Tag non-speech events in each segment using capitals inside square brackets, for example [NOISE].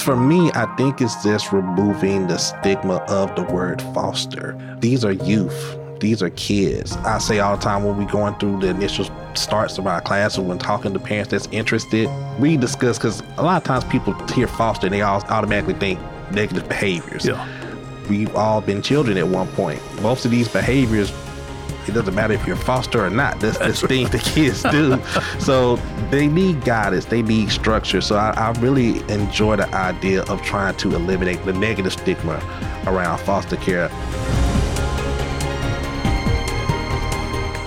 For me, I think it's just removing the stigma of the word foster. These are youth. These are kids. I say all the time when we're going through the initial starts of our class and when talking to parents that's interested, we discuss because a lot of times people hear foster and they all automatically think negative behaviors. Yeah. We've all been children at one point. Most of these behaviors it doesn't matter if you're foster or not. That's the [LAUGHS] thing the kids do. So they need guidance. They need structure. So I, I, really enjoy the idea of trying to eliminate the negative stigma around foster care.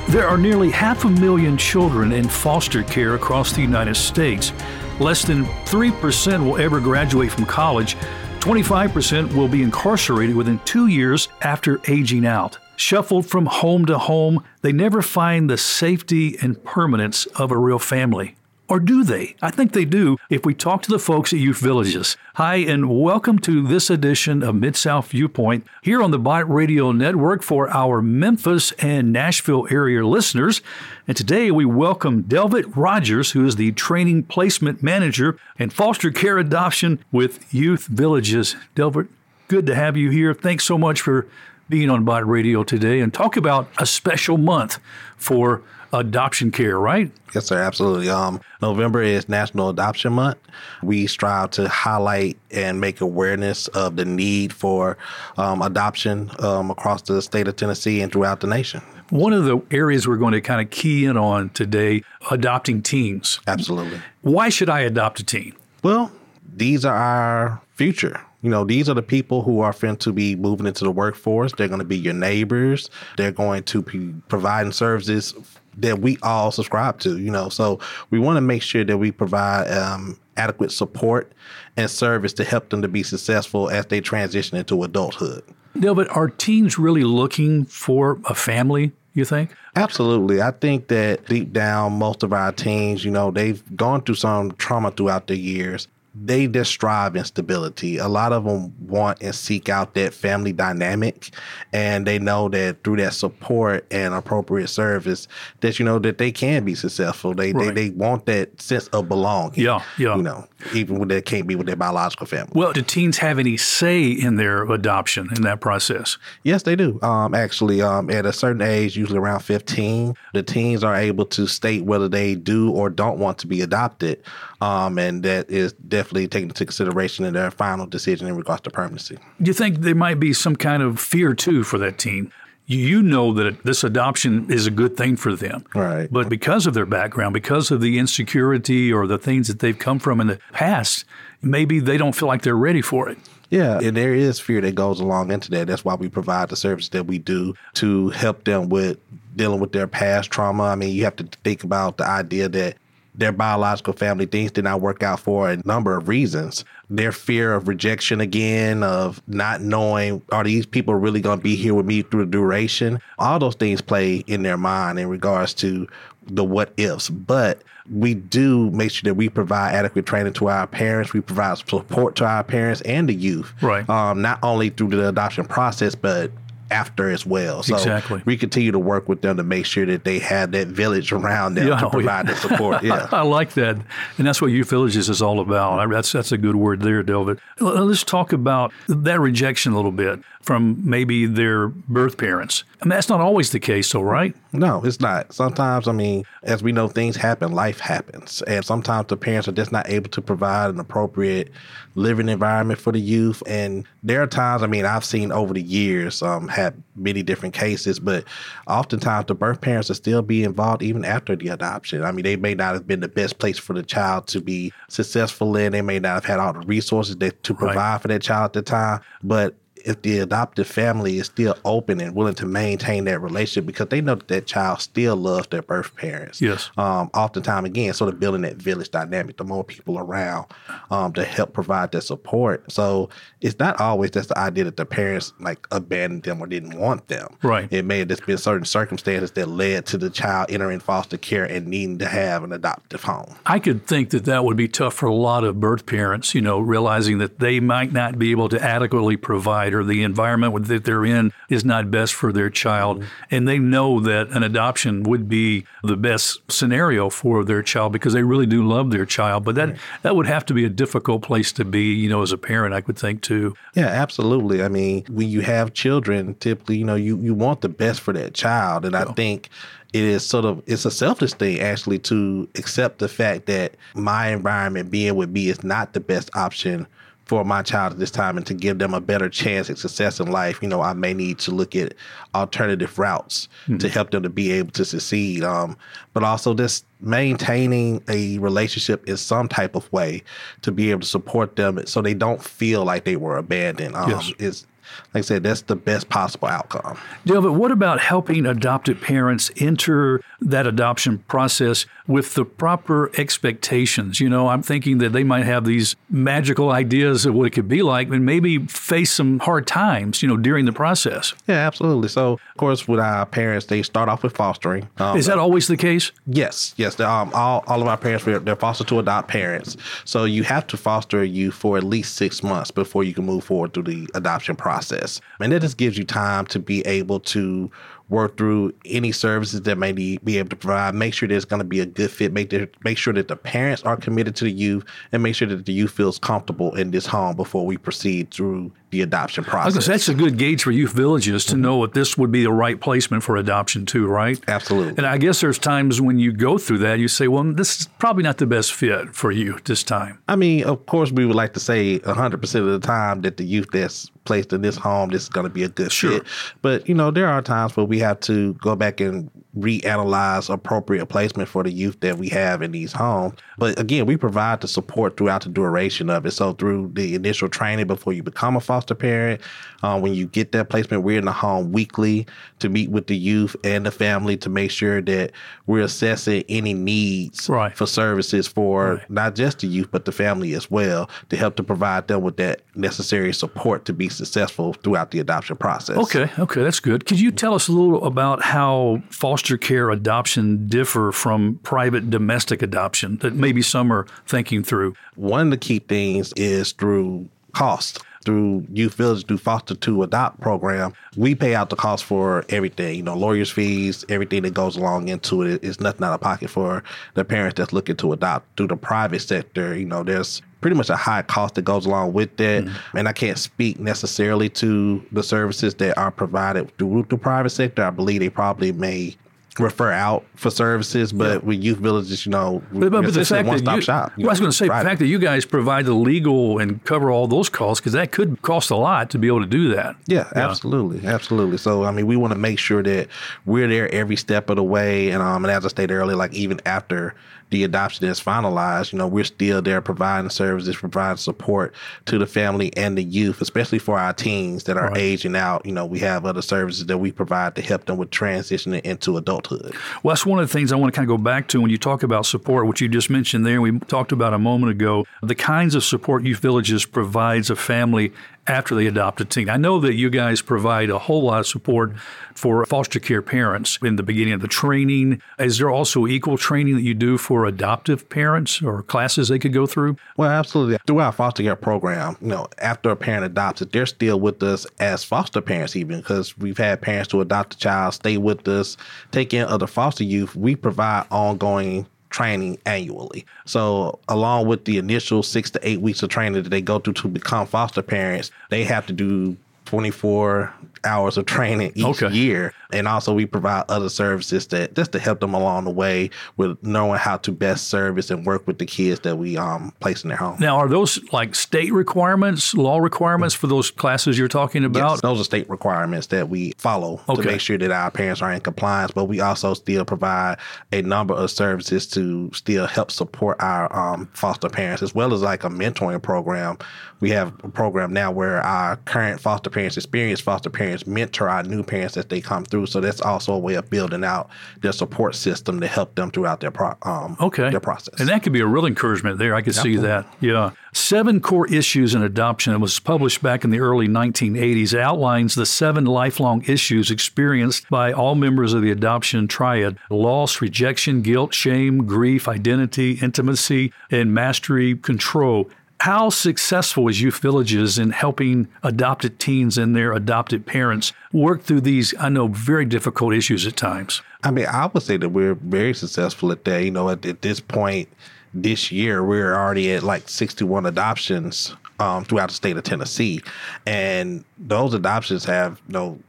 There are nearly half a million children in foster care across the United States. Less than 3% will ever graduate from college. 25% will be incarcerated within two years after aging out. Shuffled from home to home, they never find the safety and permanence of a real family. Or do they? I think they do if we talk to the folks at Youth Villages. Hi, and welcome to this edition of Mid South Viewpoint here on the Bott Radio Network for our Memphis and Nashville area listeners. And today we welcome Delvit Rogers, who is the Training Placement Manager and Foster Care Adoption with Youth Villages. Delvit, good to have you here. Thanks so much for being on Bott Radio today and talk about a special month for adoption care, right? Yes, sir. Absolutely. Um, November is National Adoption Month. We strive to highlight and make awareness of the need for um, adoption um, across the state of Tennessee and throughout the nation. One of the areas we're going to kind of key in on today, adopting teens. Absolutely. Why should I adopt a teen? Well, these are our future. You know, these are the people who are going to be moving into the workforce. They're going to be your neighbors. They're going to be providing services that we all subscribe to, you know. So we want to make sure that we provide um, adequate support and service to help them to be successful as they transition into adulthood. No, but are teens really looking for a family? You think? Absolutely. I think that deep down, most of our teens, you know, they've gone through some trauma throughout the years they just strive in stability. A lot of them want and seek out that family dynamic, and they know that through that support and appropriate service, that you know that they can be successful. They right. they, they want that sense of belonging. Yeah, yeah. You know, even when they can't be with their biological family. Well, do teens have any say in their adoption in that process? Yes, they do. Um, actually, um, at a certain age, usually around fifteen, the teens are able to state whether they do or don't want to be adopted, um, and that is definitely definitely taken into consideration in their final decision in regards to permanency. Do you think there might be some kind of fear too for that team? You know that this adoption is a good thing for them. Right. But because of their background, because of the insecurity or the things that they've come from in the past, maybe they don't feel like they're ready for it. Yeah, and there is fear that goes along into that. That's why we provide the service that we do to help them with dealing with their past trauma. I mean, you have to think about the idea that their biological family things did not work out for a number of reasons. Their fear of rejection again, of not knowing are these people really going to be here with me through the duration? All those things play in their mind in regards to the what ifs. But we do make sure that we provide adequate training to our parents. We provide support to our parents and the youth. Right. Um, not only through the adoption process, but after as well. So exactly. we continue to work with them to make sure that they have that village around them yeah, to oh, provide yeah. the support. [LAUGHS] Yeah. I like that. And that's what Youth Villages is all about. That's, that's a good word there, Delvit. Let's talk about that rejection a little bit from maybe their birth parents. I mean, that's not always the case, though, right? No, it's not. Sometimes, I mean, as we know, things happen, life happens. And sometimes the parents are just not able to provide an appropriate living environment for the youth. And there are times, I mean, I've seen over the years, um, had many different cases, but oftentimes the birth parents will still be involved even after the adoption. I mean, they may not have been the best place for the child to be successful in. They may not have had all the resources that, to provide right. for that child at the time, but if the adoptive family is still open and willing to maintain that relationship because they know that that child still loves their birth parents. Yes. Um, oftentimes, again, sort of building that village dynamic, the more people around um, to help provide that support. So it's not always just the idea that the parents like abandoned them or didn't want them. Right. It may have just been certain circumstances that led to the child entering foster care and needing to have an adoptive home. I could think that that would be tough for a lot of birth parents, you know, realizing that they might not be able to adequately provide right or the environment that they're in is not best for their child. Mm-hmm. And they know that an adoption would be the best scenario for their child because they really do love their child. But that, right. that would have to be a difficult place to be, you know, as a parent, I would think too. Yeah, absolutely. I mean, when you have children, typically, you know, you, you want the best for that child. And I think it is sort of it's a selfish thing actually to accept the fact that my environment being with me is not the best option for my child at this time and to give them a better chance at success in life, you know, I may need to look at alternative routes mm-hmm. to help them to be able to succeed. Um, but also just maintaining a relationship in some type of way to be able to support them so they don't feel like they were abandoned um, yes. is like I said, that's the best possible outcome. Delvit, what about helping adopted parents enter that adoption process with the proper expectations? You know, I'm thinking that they might have these magical ideas of what it could be like and maybe face some hard times, you know, during the process. Yeah, absolutely. So, of course, with our parents, they start off with fostering. Um, Is that always the case? Yes, yes. Um, all, all of our parents, they're foster to adopt parents. So you have to foster you for at least six months before you can move forward through the adoption process. And that just gives you time to be able to work through any services that may be able to provide. Make sure there's going to be a good fit. Make there, make sure that the parents are committed to the youth, and make sure that the youth feels comfortable in this home before we proceed through the adoption process. That's a good gauge for youth villages to mm-hmm. know if this would be the right placement for adoption too, right? Absolutely. And I guess there's times when you go through that, you say, well, this is probably not the best fit for you this time. I mean, of course, we would like to say 100% of the time that the youth that's placed in this home, this is going to be a good sure. fit. But, you know, there are times where we have to go back and reanalyze appropriate placement for the youth that we have in these homes. But again, we provide the support throughout the duration of it. So through the initial training before you become a foster parent, uh, when you get that placement, we're in the home weekly to meet with the youth and the family to make sure that we're assessing any needs right. for services for right. not just the youth but the family as well to help to provide them with that necessary support to be successful throughout the adoption process. Okay, okay, that's good. Could you tell us a little about how foster care adoption differ from private domestic adoption that maybe some are thinking through? One of the key things is through cost through Youth Village, through Foster to Adopt program, we pay out the cost for everything. You know, lawyers' fees, everything that goes along into it is nothing out of pocket for the parents that's looking to adopt. Through the private sector, you know, there's pretty much a high cost that goes along with that. Mm-hmm. And I can't speak necessarily to the services that are provided through the private sector. I believe they probably may refer out for services, but yeah. with youth villages, you know, but, but, but the fact that you, shop, well, I was going to say the fact that you guys provide the legal and cover all those costs because that could cost a lot to be able to do that. Yeah, yeah, absolutely, absolutely. So I mean, we want to make sure that we're there every step of the way, and um, and as I stated earlier, like even after the adoption is finalized, you know, we're still there providing services, providing support to the family and the youth, especially for our teens that are right. aging out. You know, we have other services that we provide to help them with transitioning into adulthood. Well, that's one of the things I want to kind of go back to when you talk about support, which you just mentioned there. We talked about a moment ago the kinds of support Youth Villages provides a family after they adopt a teen. I know that you guys provide a whole lot of support for foster care parents in the beginning of the training. Is there also equal training that you do for adoptive parents or classes they could go through? Well, absolutely. Through our foster care program, you know, after a parent adopts it, they're still with us as foster parents, even because we've had parents to adopt a child, stay with us, take in other foster youth. We provide ongoing training annually. So, along with the initial six to eight weeks of training that they go through to become foster parents, they have to do 24 hours of training each okay. year. And also we provide other services that just to help them along the way with knowing how to best service and work with the kids that we um place in their home. Now are those like state requirements, law requirements for those classes you're talking about? Yes, those are state requirements that we follow okay. to make sure that our parents are in compliance, but we also still provide a number of services to still help support our um, foster parents as well as like a mentoring program. We have a program now where our current foster parents, experienced foster parents mentor our new parents as they come through. So that's also a way of building out their support system to help them throughout their pro- um, okay. their process. And that could be a real encouragement there. I could see that. Yeah. Seven Core Issues in Adoption. It was published back in the early 1980s. It outlines the seven lifelong issues experienced by all members of the adoption triad loss, rejection, guilt, shame, grief, identity, intimacy, and mastery control How successful is Youth Villages in helping adopted teens and their adopted parents work through these, I know, very difficult issues at times? I mean, I would say that we're very successful at that. You know, at, at this point this year, we're already at like 61 adoptions um, throughout the state of Tennessee. And those adoptions have, you know,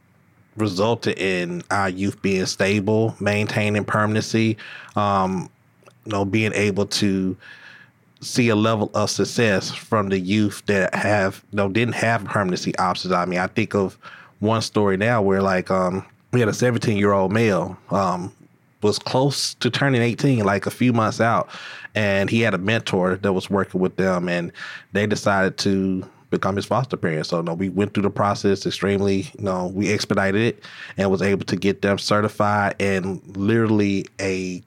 resulted in our youth being stable, maintaining permanency, um, you know, being able to see a level of success from the youth that have you know didn't have permanency options. I mean, I think of one story now where like um we had a 17 year old male um was close to turning 18 like a few months out and he had a mentor that was working with them and they decided to become his foster parent. So no, we went through the process extremely, you know, we expedited it and was able to get them certified and literally a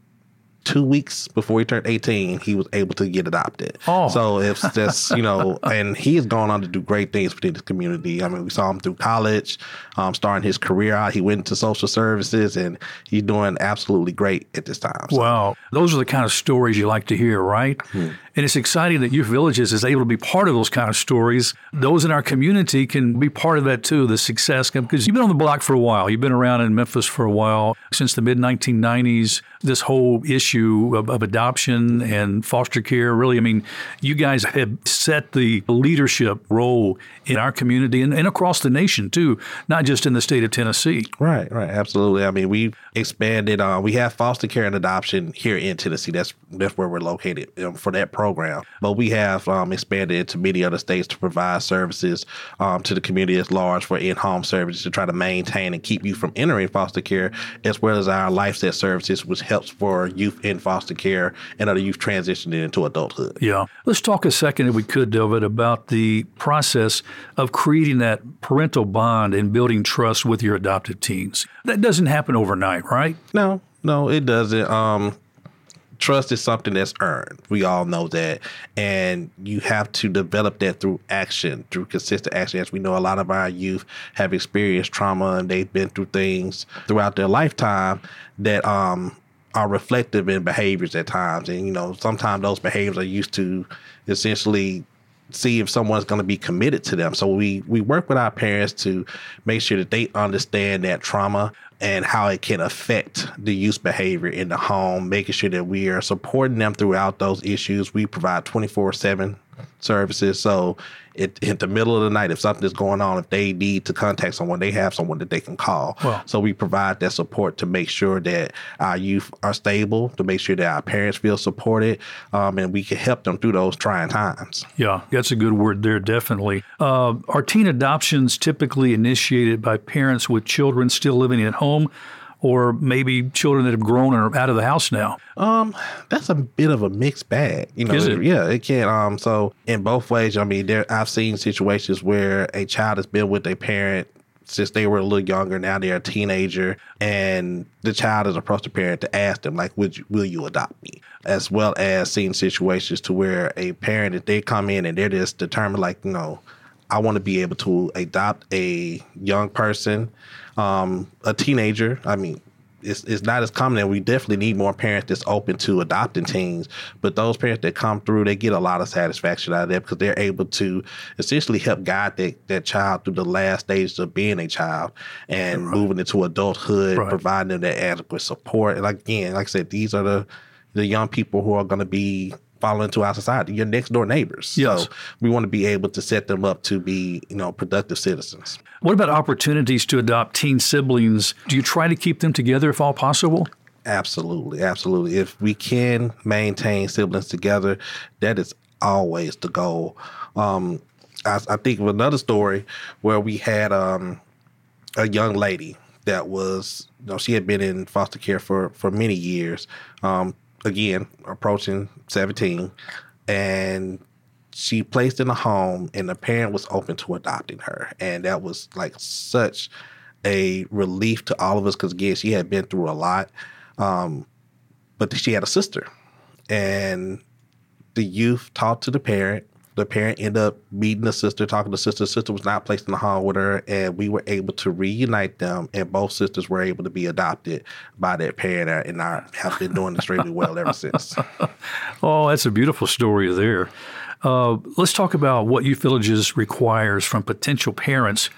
two weeks before he turned 18, he was able to get adopted. Oh. So it's just, you know, [LAUGHS] and he has gone on to do great things within the community. I mean, we saw him through college, um, starting his career out. He went into social services and he's doing absolutely great at this time. So. Wow. Those are the kind of stories you like to hear, right? Hmm. And it's exciting that Youth Villages is able to be part of those kind of stories. Those in our community can be part of that too, the success, because you've been on the block for a while. You've been around in Memphis for a while. Since the mid 1990s, this whole issue of, of adoption and foster care really, I mean, you guys have set the leadership role in our community and, and across the nation too, not just in the state of Tennessee. Right, right, absolutely. I mean, we've expanded. Uh, we have foster care and adoption here in Tennessee. That's that's where we're located um, for that program program. But we have um, expanded into many other states to provide services um, to the community at large for in-home services to try to maintain and keep you from entering foster care, as well as our LifeSet services, which helps for youth in foster care and other youth transitioning into adulthood. Yeah. Let's talk a second, if we could, David, about the process of creating that parental bond and building trust with your adopted teens. That doesn't happen overnight, right? No, no, it doesn't. Um, trust is something that's earned. We all know that. And you have to develop that through action, through consistent action. As we know, a lot of our youth have experienced trauma and they've been through things throughout their lifetime that um, are reflective in behaviors at times. And, you know, sometimes those behaviors are used to essentially see if someone's going to be committed to them. So we we work with our parents to make sure that they understand that trauma and how it can affect the youth behavior in the home, making sure that we are supporting them throughout those issues. We provide 24 7 services. So it, in the middle of the night, if something is going on, if they need to contact someone, they have someone that they can call. Well, so we provide that support to make sure that our youth are stable, to make sure that our parents feel supported, um, and we can help them through those trying times. Yeah, that's a good word there, definitely. Uh, are teen adoptions typically initiated by parents with children still living at home? Or maybe children that have grown and are out of the house now? Um, that's a bit of a mixed bag. You know, Is it? yeah, it can. Um, so in both ways, I mean, there I've seen situations where a child has been with a parent since they were a little younger. Now they're a teenager, and the child has approached the parent to ask them, like, "Would you, will you adopt me?" As well as seeing situations to where a parent, if they come in and they're just determined, like, you know, I want to be able to adopt a young person um, a teenager. I mean, it's, it's not as common and we definitely need more parents that's open to adopting teens but those parents that come through they get a lot of satisfaction out of that because they're able to essentially help guide that, that child through the last stages of being a child and right. moving into adulthood right. providing them that adequate support and again like i said these are the the young people who are going to be fall into our society, your next door neighbors. Yes. So we want to be able to set them up to be, you know, productive citizens. What about opportunities to adopt teen siblings? Do you try to keep them together if all possible? Absolutely, absolutely. If we can maintain siblings together, that is always the goal. Um, I, I, think of another story where we had um, a young lady that was, you know, she had been in foster care for for many years. Um, again approaching 17 and she placed in a home and the parent was open to adopting her. And that was like such a relief to all of us because again she had been through a lot um, but she had a sister. And the youth talked to the parent the parent ended up meeting the sister, talking to the sister. The sister was not placed in the home with her, and we were able to reunite them, and both sisters were able to be adopted by their parent, and I have been doing extremely well ever since. [LAUGHS] oh, that's a beautiful story there. Uh, let's talk about what Youth Villages requires from potential parents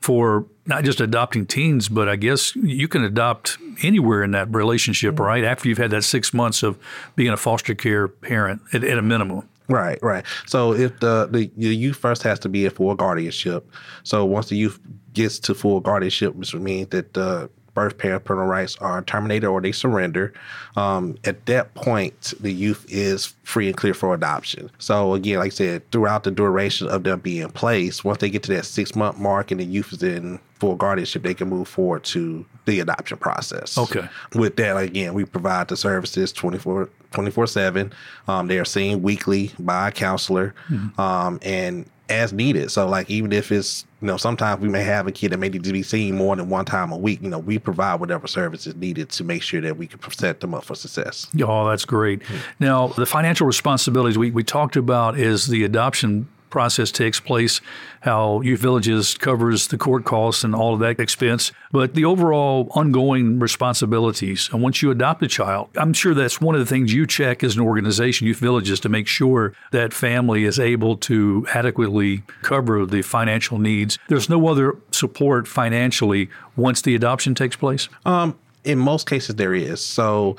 for not just adopting teens, but I guess you can adopt anywhere in that relationship, mm-hmm. right? After you've had that six months of being a foster care parent at, at a minimum. Right, right. So if the, the the youth first has to be a full guardianship. So once the youth gets to full guardianship, which means that the birth parent parental rights are terminated or they surrender, um, at that point, the youth is free and clear for adoption. So, again, like I said, throughout the duration of them being placed, once they get to that six month mark and the youth is in full guardianship, they can move forward to the adoption process. Okay. With that, again, we provide the services 24 24 7. Um, they are seen weekly by a counselor. Mm-hmm. Um, and as needed. So like even if it's you know sometimes we may have a kid that may need to be seen more than one time a week. You know we provide whatever service is needed to make sure that we can set them up for success. Oh, that's great. Mm-hmm. Now the financial responsibilities we we talked about is the adoption process takes place, how Youth Villages covers the court costs and all of that expense, but the overall ongoing responsibilities. And once you adopt a child, I'm sure that's one of the things you check as an organization, Youth Villages, to make sure that family is able to adequately cover the financial needs. There's no other support financially once the adoption takes place? Um, in most cases, there is. So,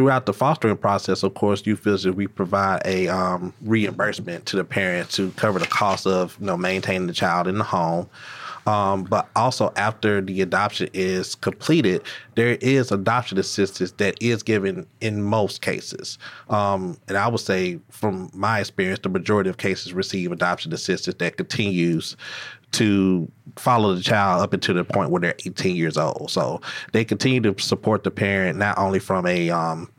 throughout the fostering process, of course, you feel that we provide a um, reimbursement to the parent to cover the cost of you know maintaining the child in the home. Um, but also after the adoption is completed, there is adoption assistance that is given in most cases. Um, and I would say, from my experience, the majority of cases receive adoption assistance that continues to follow the child up until the point where they're 18 years old. So they continue to support the parent not only from a um,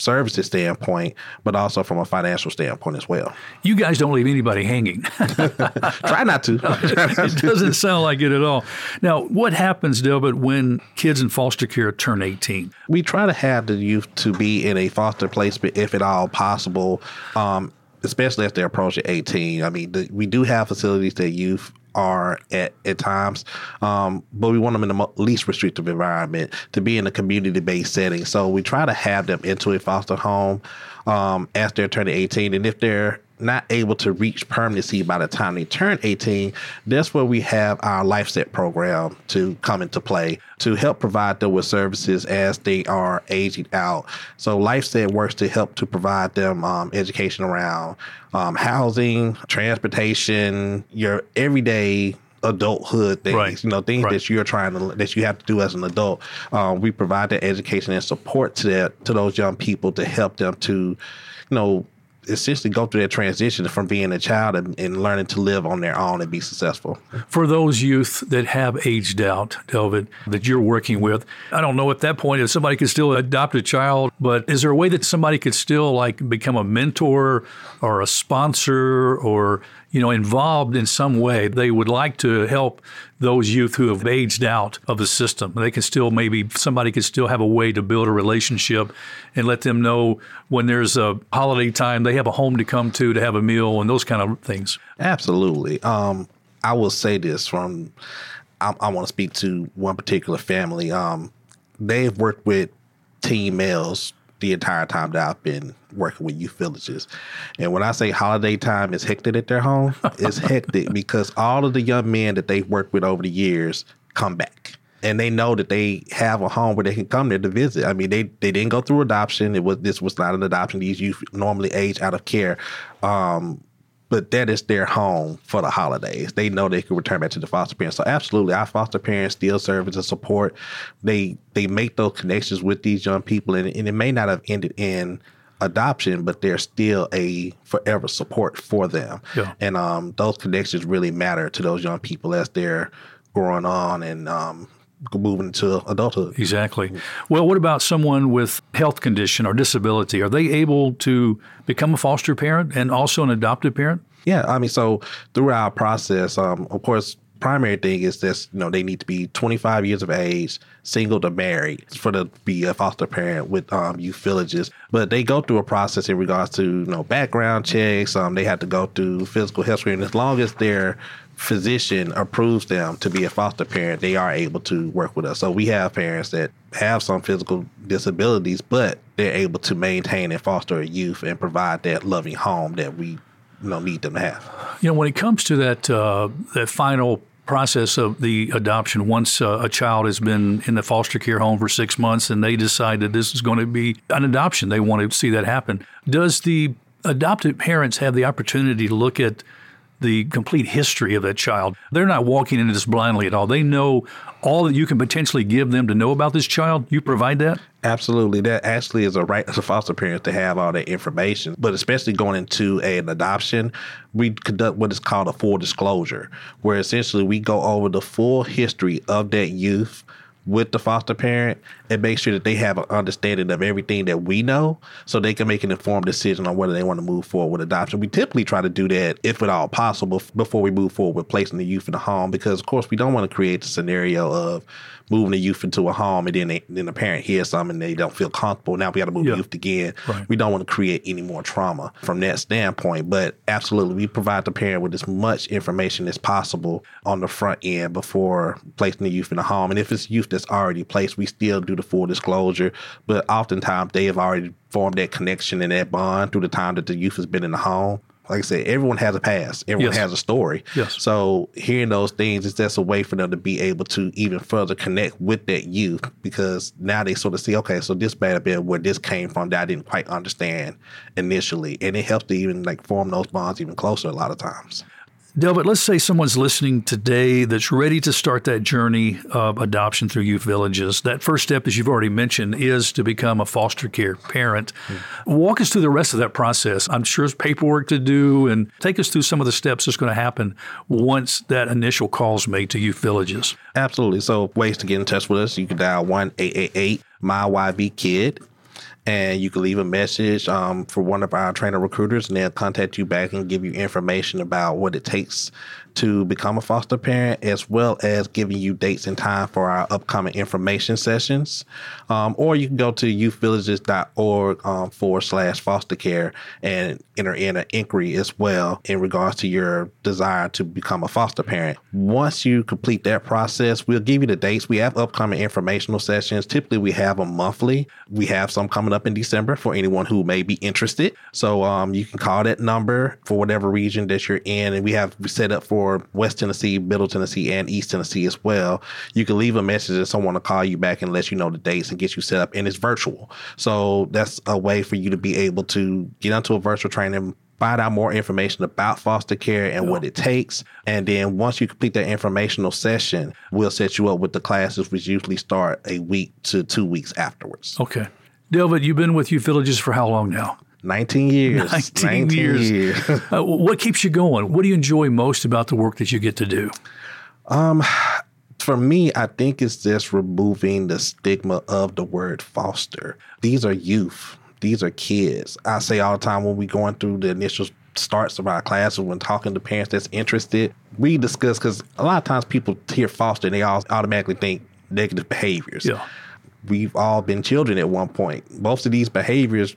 services standpoint, but also from a financial standpoint as well. You guys don't leave anybody hanging. [LAUGHS] Try not to. [LAUGHS] it doesn't sound like it at all. Now, what happens, Delbert, when kids in foster care turn 18? We try to have the youth to be in a foster placement if at all possible. Um, especially as they're approaching 18. I mean, the, we do have facilities that youth are at, at times. Um, but we want them in the least restrictive environment to be in a community based setting. So we try to have them into a foster home um, as they're turning 18. And if they're not able to reach permanency by the time they turn 18, that's where we have our LifeSet program to come into play to help provide them with services as they are aging out. So LifeSet works to help to provide them um, education around um, housing, transportation, your everyday adulthood things, right. you know, things right. that you're trying to that you have to do as an adult. Um, we provide that education and support to that to those young people to help them to, you know, essentially go through that transition from being a child and, and, learning to live on their own and be successful. For those youth that have aged out, Delvit, that you're working with, I don't know at that point if somebody could still adopt a child, but is there a way that somebody could still like become a mentor or a sponsor or you know, involved in some way. They would like to help those youth who have aged out of the system. They can still maybe somebody could still have a way to build a relationship and let them know when there's a holiday time they have a home to come to to have a meal and those kind of things. Absolutely. Um, I will say this from I, I want to speak to one particular family. Um, they've worked with teen males the entire time that I've been working with youth villages. And when I say holiday time is hectic at their home, it's [LAUGHS] hectic because all of the young men that they've worked with over the years come back. And they know that they have a home where they can come there to visit. I mean, they, they didn't go through adoption. It was this was not an adoption. These youth normally age out of care. Um, but that is their home for the holidays. They know they can return back to the foster parents. So absolutely, our foster parents still serve as a support. They they make those connections with these young people, and, and it may not have ended in adoption, but they're still a forever support for them. Yeah. And um, those connections really matter to those young people as they're growing on and um, moving into adulthood. Exactly. Well, what about someone with health condition or disability? Are they able to become a foster parent and also an adoptive parent? Yeah, I mean, so through our process, um, of course, primary thing is this, you know, they need to be 25 years of age, single to married for to be a foster parent with um, youth villages. But they go through a process in regards to, you know, background checks. Um, they have to go through physical health screening. As long as they're physician approves them to be a foster parent, they are able to work with us. So we have parents that have some physical disabilities, but they're able to maintain and foster a youth and provide that loving home that we you know need them to have. You know, when it comes to that uh, that final process of the adoption, once uh, a child has been in the foster care home for six months and they decide that this is going to be an adoption, they want to see that happen. Does the adoptive parents have the opportunity to look at the complete history of that child. They're not walking into this blindly at all. They know all that you can potentially give them to know about this child. You provide that? Absolutely. That actually is a right as a foster parent to have all that information. But especially going into an adoption, we conduct what is called a full disclosure, where essentially we go over the full history of that youth with the foster parent and make sure that they have an understanding of everything that we know so they can make an informed decision on whether they want to move forward with adoption. We typically try to do that, if at all possible, before we move forward with placing the youth in a home because, of course, we don't want to create the scenario of moving the youth into a home and then they, then the parent hears something and they don't feel comfortable. Now we got to move yeah. youth again. Right. We don't want to create any more trauma from that standpoint. But absolutely, we provide the parent with as much information as possible on the front end before placing the youth in a home. And if it's youth that's already placed, we still do the full disclosure. But oftentimes they have already formed that connection and that bond through the time that the youth has been in the home like I said, everyone has a past. Everyone yes. has a story. Yes. So hearing those things is just a way for them to be able to even further connect with that youth because now they sort of see, okay, so this bad bit where this came from that I didn't quite understand initially. And it helps to even like form those bonds even closer a lot of times. Delbert, let's say someone's listening today that's ready to start that journey of adoption through youth villages. That first step, as you've already mentioned, is to become a foster care parent. Mm. Walk us through the rest of that process. I'm sure there's paperwork to do, and take us through some of the steps that's going to happen once that initial call is made to youth villages. Absolutely. So, ways to get in touch with us you can dial 1 888 My YV Kid and you can leave a message um, for one of our trainer recruiters and they'll contact you back and give you information about what it takes to become a foster parent, as well as giving you dates and time for our upcoming information sessions. Um, or you can go to youthvillages.org um, forward slash foster care and enter in an inquiry as well in regards to your desire to become a foster parent. Once you complete that process, we'll give you the dates. We have upcoming informational sessions. Typically, we have them monthly. We have some coming up in December for anyone who may be interested. So um, you can call that number for whatever region that you're in, and we have set up for for West Tennessee, Middle Tennessee, and East Tennessee as well. You can leave a message and someone will call you back and let you know the dates and get you set up. And it's virtual. So that's a way for you to be able to get onto a virtual training find out more information about foster care and what it takes. And then once you complete that informational session, we'll set you up with the classes, which usually start a week to two weeks afterwards. Okay. Delbert, you've been with Youth Villages for how long now? 19 years. [LAUGHS] 19, 19 years. years. uh, what keeps you going? What do you enjoy most about the work that you get to do? Um, for me, I think it's just removing the stigma of the word foster. These are youth. These are kids. I say all the time when we going through the initial starts of our classes when talking to parents that's interested, we discuss because a lot of times people hear foster and they all automatically think negative behaviors. Yeah. We've all been children at one point. Most of these behaviors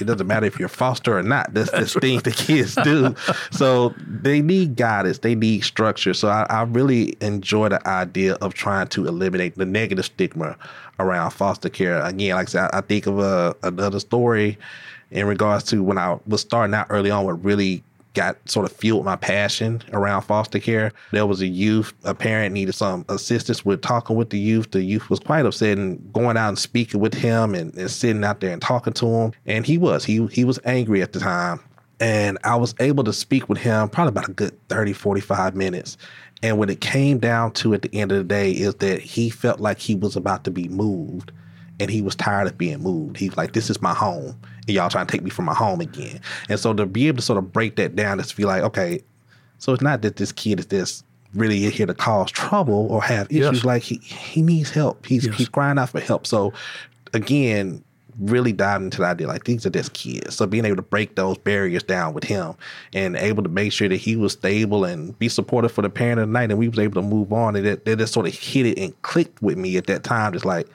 it doesn't matter if you're foster or not. That's, That's the right. things the kids do. so they need guidance. They need structure. So I, I, really enjoy the idea of trying to eliminate the negative stigma around foster care. Again, like I said, I, I think of a, another story in regards to when I was starting out early on with really got sort of fueled my passion around foster care. There was a youth, a parent needed some assistance with talking with the youth. The youth was quite upset and going out and speaking with him and, and sitting out there and talking to him. And he was, he he was angry at the time. And I was able to speak with him probably about a good 30, 45 minutes. And when it came down to at the end of the day is that he felt like he was about to be moved and he was tired of being moved. He's like, this is my home and y'all trying to take me from my home again. And so to be able to sort of break that down is to be like, okay, so it's not that this kid is this really here to cause trouble or have issues. Yes. Like he he needs help. He's yes. he's crying out for help. So again, really diving into the idea like these are just kids. So being able to break those barriers down with him and able to make sure that he was stable and be supportive for the parent of the night and we was able to move on and that, that just sort of hit it and clicked with me at that time. Just like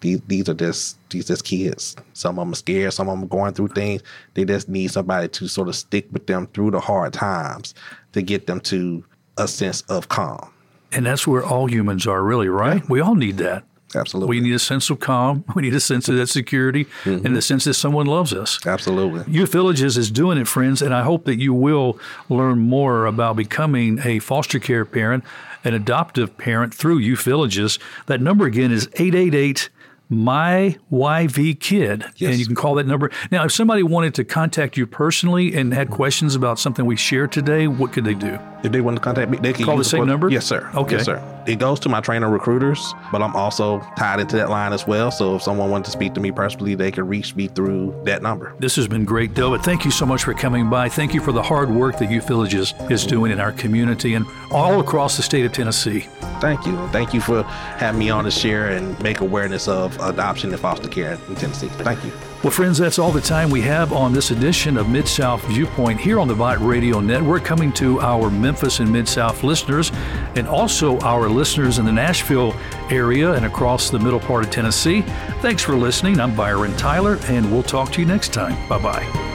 these these are just these just kids. Some of them are scared. Some of them are going through things. They just need somebody to sort of stick with them through the hard times to get them to a sense of calm. And that's where all humans are, really, right? Yeah. We all need that. Absolutely. We need a sense of calm. [LAUGHS] We need a sense of that security mm-hmm. and the sense that someone loves us. Absolutely. Youth Villages is doing it, friends, and I hope that you will learn more about becoming a foster care parent, an adoptive parent through Youth Villages. That number again is 888- my YV Kid. Yes. And you can call that number. Now, if somebody wanted to contact you personally and had questions about something we shared today, what could they do? If they want to contact me, they can call the same number. Yes, sir. Okay, yes, sir. It goes to my trainer recruiters, but I'm also tied into that line as well. So if someone wanted to speak to me personally, they can reach me through that number. This has been great, Delbert. Thank you so much for coming by. Thank you for the hard work that Youth Villages is doing in our community and all across the state of Tennessee. Thank you. Thank you for having me on to share and make awareness of adoption and foster care in Tennessee. Thank you. Well, friends, that's all the time we have on this edition of Mid South Viewpoint here on the Bott Radio Network, coming to our Memphis and Mid South listeners and also our listeners in the Nashville area and across the middle part of Tennessee. Thanks for listening. I'm Byron Tyler, and we'll talk to you next time. Bye bye.